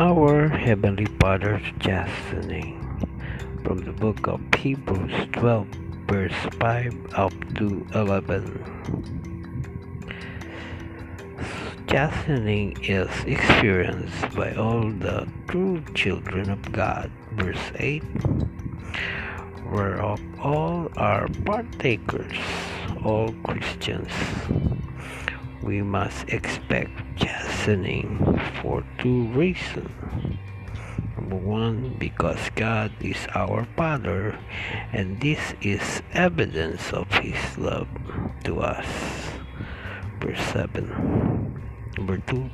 Our Heavenly Father's chastening from the book of Hebrews 12, verse 5 up to 11. Chastening is experienced by all the true children of God, verse 8, whereof all are partakers, all Christians we must expect chastening for two reasons. Number one, because God is our Father, and this is evidence of His love to us. Verse 7. Number two,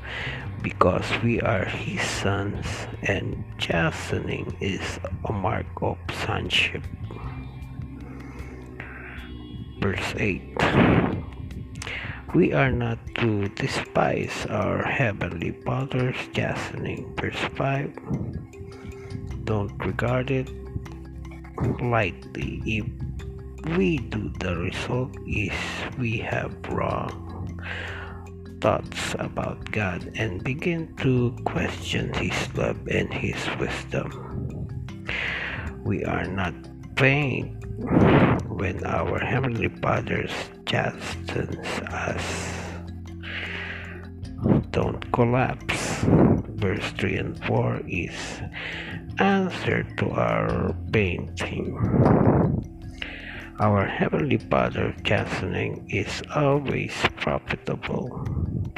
because we are His sons, and chastening is a mark of sonship. Verse 8 we are not to despise our Heavenly Father's chastening. Verse 5 Don't regard it lightly if we do, the result is we have wrong thoughts about God and begin to question His love and His wisdom. We are not faint when our Heavenly Father chastens us. Don't collapse. Verse 3 and 4 is answer to our painting. Our Heavenly Father chastening is always profitable.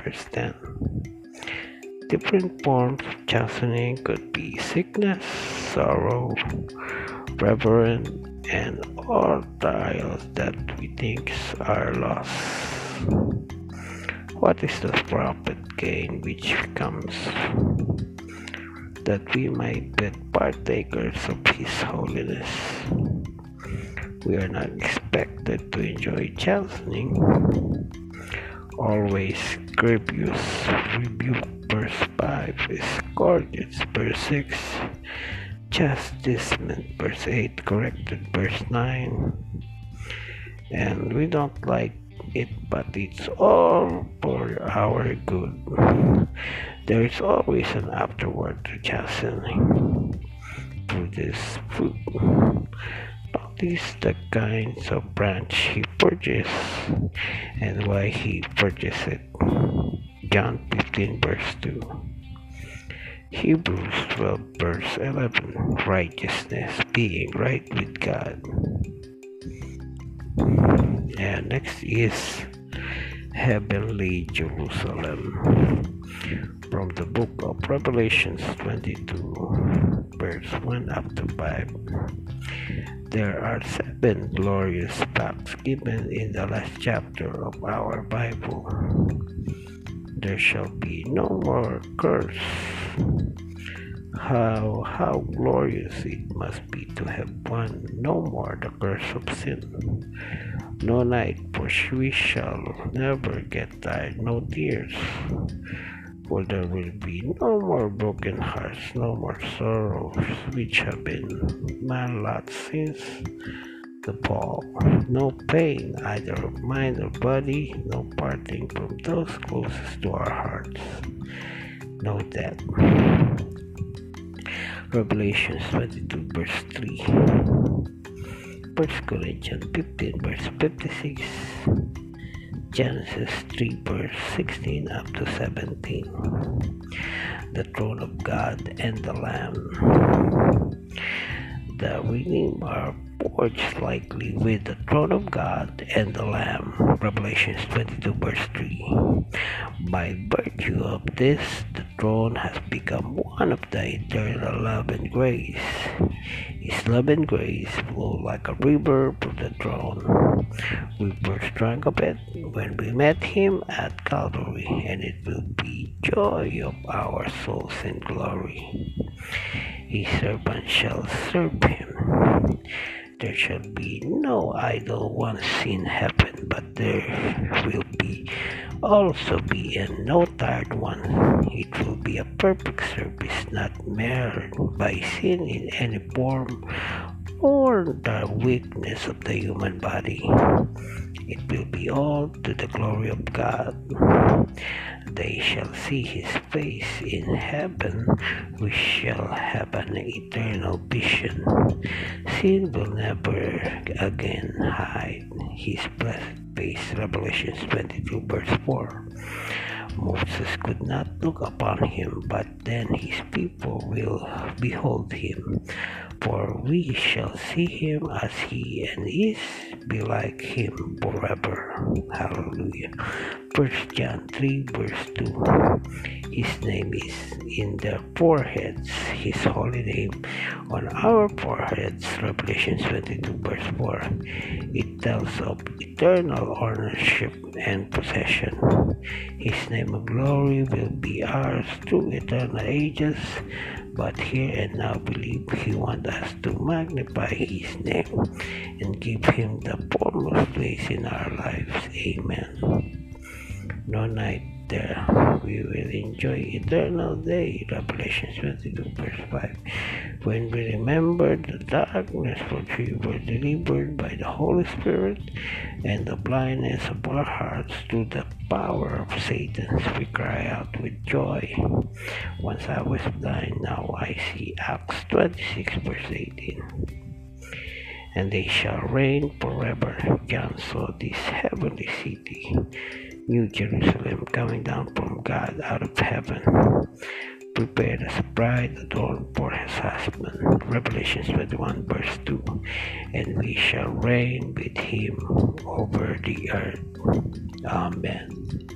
Verse 10. Different forms of chastening could be sickness, sorrow, reverence, and all trials that we think are lost. What is the profit gain which comes that we might be partakers of His holiness? We are not expected to enjoy chastening, always grievous rebuke, verse 5, scourges, verse 6 chastisement, verse 8, corrected, verse 9. And we don't like it, but it's all for our good. There is always an afterward to chastening through this fruit. Notice the kinds of branch he purchased and why he purchased it. John 15, verse 2. Hebrews 12 verse 11 Righteousness, being right with God. And next is Heavenly Jerusalem from the book of Revelations 22 verse 1 up to 5. There are seven glorious facts given in the last chapter of our Bible. There shall be no more curse how how glorious it must be to have won no more the curse of sin. No night, for we shall never get tired, no tears. For there will be no more broken hearts, no more sorrows, which have been man lot since the fall. No pain, either of mind or body, no parting from those closest to our hearts. No death. Revelation 22 verse 3 1 Corinthians 15 verse 56 Genesis 3 verse 16 up to 17 The throne of God and the Lamb The redeemed are forged likely with the throne of God and the Lamb. Revelations 22 verse 3. By virtue of this, the throne has become one of the eternal love and grace. His love and grace flow like a river from the throne. We first drank of it when we met him at Calvary, and it will be joy of our souls in glory. His servant shall serve him. There shall be no idle ones sin heaven, but there will be also be a no tired one. It will be a perfect service, not marred by sin in any form, or the weakness of the human body. It will be all to the glory of God. They shall see his face in heaven. We shall have an eternal vision. Sin will never again hide his blessed face. Revelation 22, verse 4. Moses could not look upon him, but then his people will behold him. For we shall see him as he and is, be like him forever. Hallelujah. First John 3 verse 2. His name is in their foreheads, his holy name on our foreheads. Revelation 22 verse 4. It tells of eternal ownership and possession. His name of glory will be ours through eternal ages but here and now believe he wants us to magnify his name and give him the foremost place in our lives. Amen. No night there we will enjoy eternal day. Revelation 22 verse 5. When we remember the darkness which we were delivered by the Holy Spirit and the blindness of our hearts to the power of Satan, we cry out with joy. Once I was blind, now I see. Acts 26 verse 18 and they shall reign forever. John saw this heavenly city New Jerusalem coming down from God out of heaven, prepared a bride adorned for his husband. Revelation 21, verse 2. And we shall reign with him over the earth. Amen.